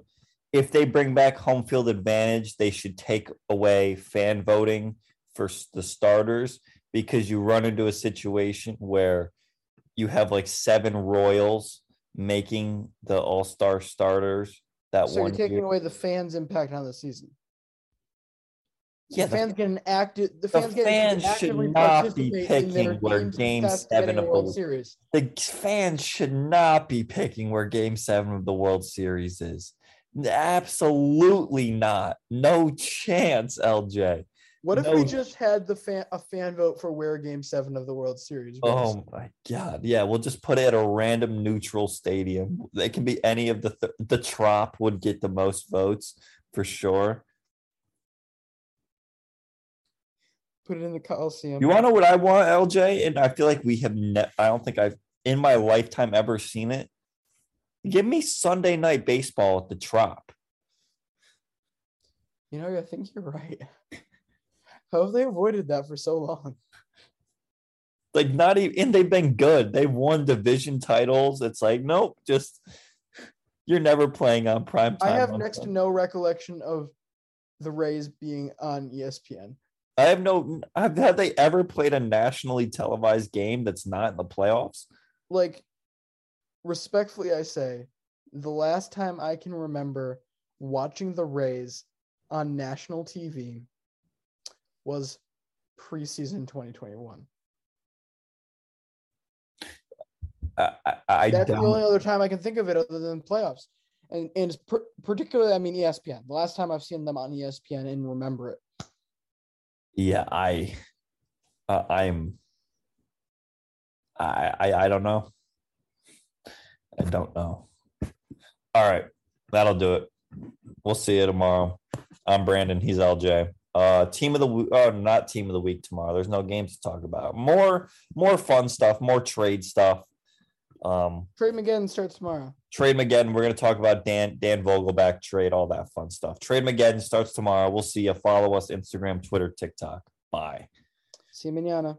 [SPEAKER 2] If they bring back home field advantage, they should take away fan voting for the starters because you run into a situation where you have like seven Royals making the All Star starters that
[SPEAKER 1] so you're taking
[SPEAKER 2] year.
[SPEAKER 1] away the fans' impact on the season.
[SPEAKER 2] Yeah,
[SPEAKER 1] the
[SPEAKER 2] the-
[SPEAKER 1] fans get an active. The
[SPEAKER 2] the
[SPEAKER 1] fans get
[SPEAKER 2] fans should not be
[SPEAKER 1] participate in their
[SPEAKER 2] picking where Game Seven of
[SPEAKER 1] World
[SPEAKER 2] the
[SPEAKER 1] Series.
[SPEAKER 2] the fans should not be picking where Game Seven of the World Series is. Absolutely not. No chance, LJ.
[SPEAKER 1] What if
[SPEAKER 2] No-
[SPEAKER 1] we just had the fan a fan vote for where Game Seven of the World Series was?
[SPEAKER 2] Oh my god! Yeah, we'll just put it at a random neutral stadium. It can be any of the th- the Trop would get the most votes for sure.
[SPEAKER 1] Put it in the Coliseum.
[SPEAKER 2] You want to know what I want, LJ? And I feel like we have. Ne- I don't think I've in my lifetime ever seen it. Give me Sunday night baseball at the Trop.
[SPEAKER 1] You know, I think you're right. How have they avoided that for so long?
[SPEAKER 2] Like not even, and they've been good. They've won division titles. It's like nope, just you're never playing on prime
[SPEAKER 1] I have next to no recollection of the Rays being on ESPN.
[SPEAKER 2] I have no. Have, have they ever played a nationally televised game that's not in the playoffs?
[SPEAKER 1] Like, respectfully, I say, the last time I can remember watching the Rays on national TV was preseason 2021.
[SPEAKER 2] I, I, I
[SPEAKER 1] That's the
[SPEAKER 2] don't.
[SPEAKER 1] only other time I can think of it other than playoffs. And and it's per- particularly, I mean, ESPN. The last time I've seen them on ESPN and remember it.
[SPEAKER 2] Yeah, I, uh, I'm, I, I I don't know. I don't know. All right, that'll do it. We'll see you tomorrow. I'm Brandon. He's LJ. Uh, team of the week. Oh, not team of the week tomorrow. There's no games to talk about. More, more fun stuff. More trade stuff. Um,
[SPEAKER 1] Trade McGinn starts tomorrow.
[SPEAKER 2] trade McGinn. We're going to talk about Dan Dan Vogelbach trade, all that fun stuff. Trade McGinn starts tomorrow. We'll see you. Follow us Instagram, Twitter, TikTok. Bye.
[SPEAKER 1] See you manana.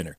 [SPEAKER 3] winner.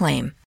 [SPEAKER 4] claim.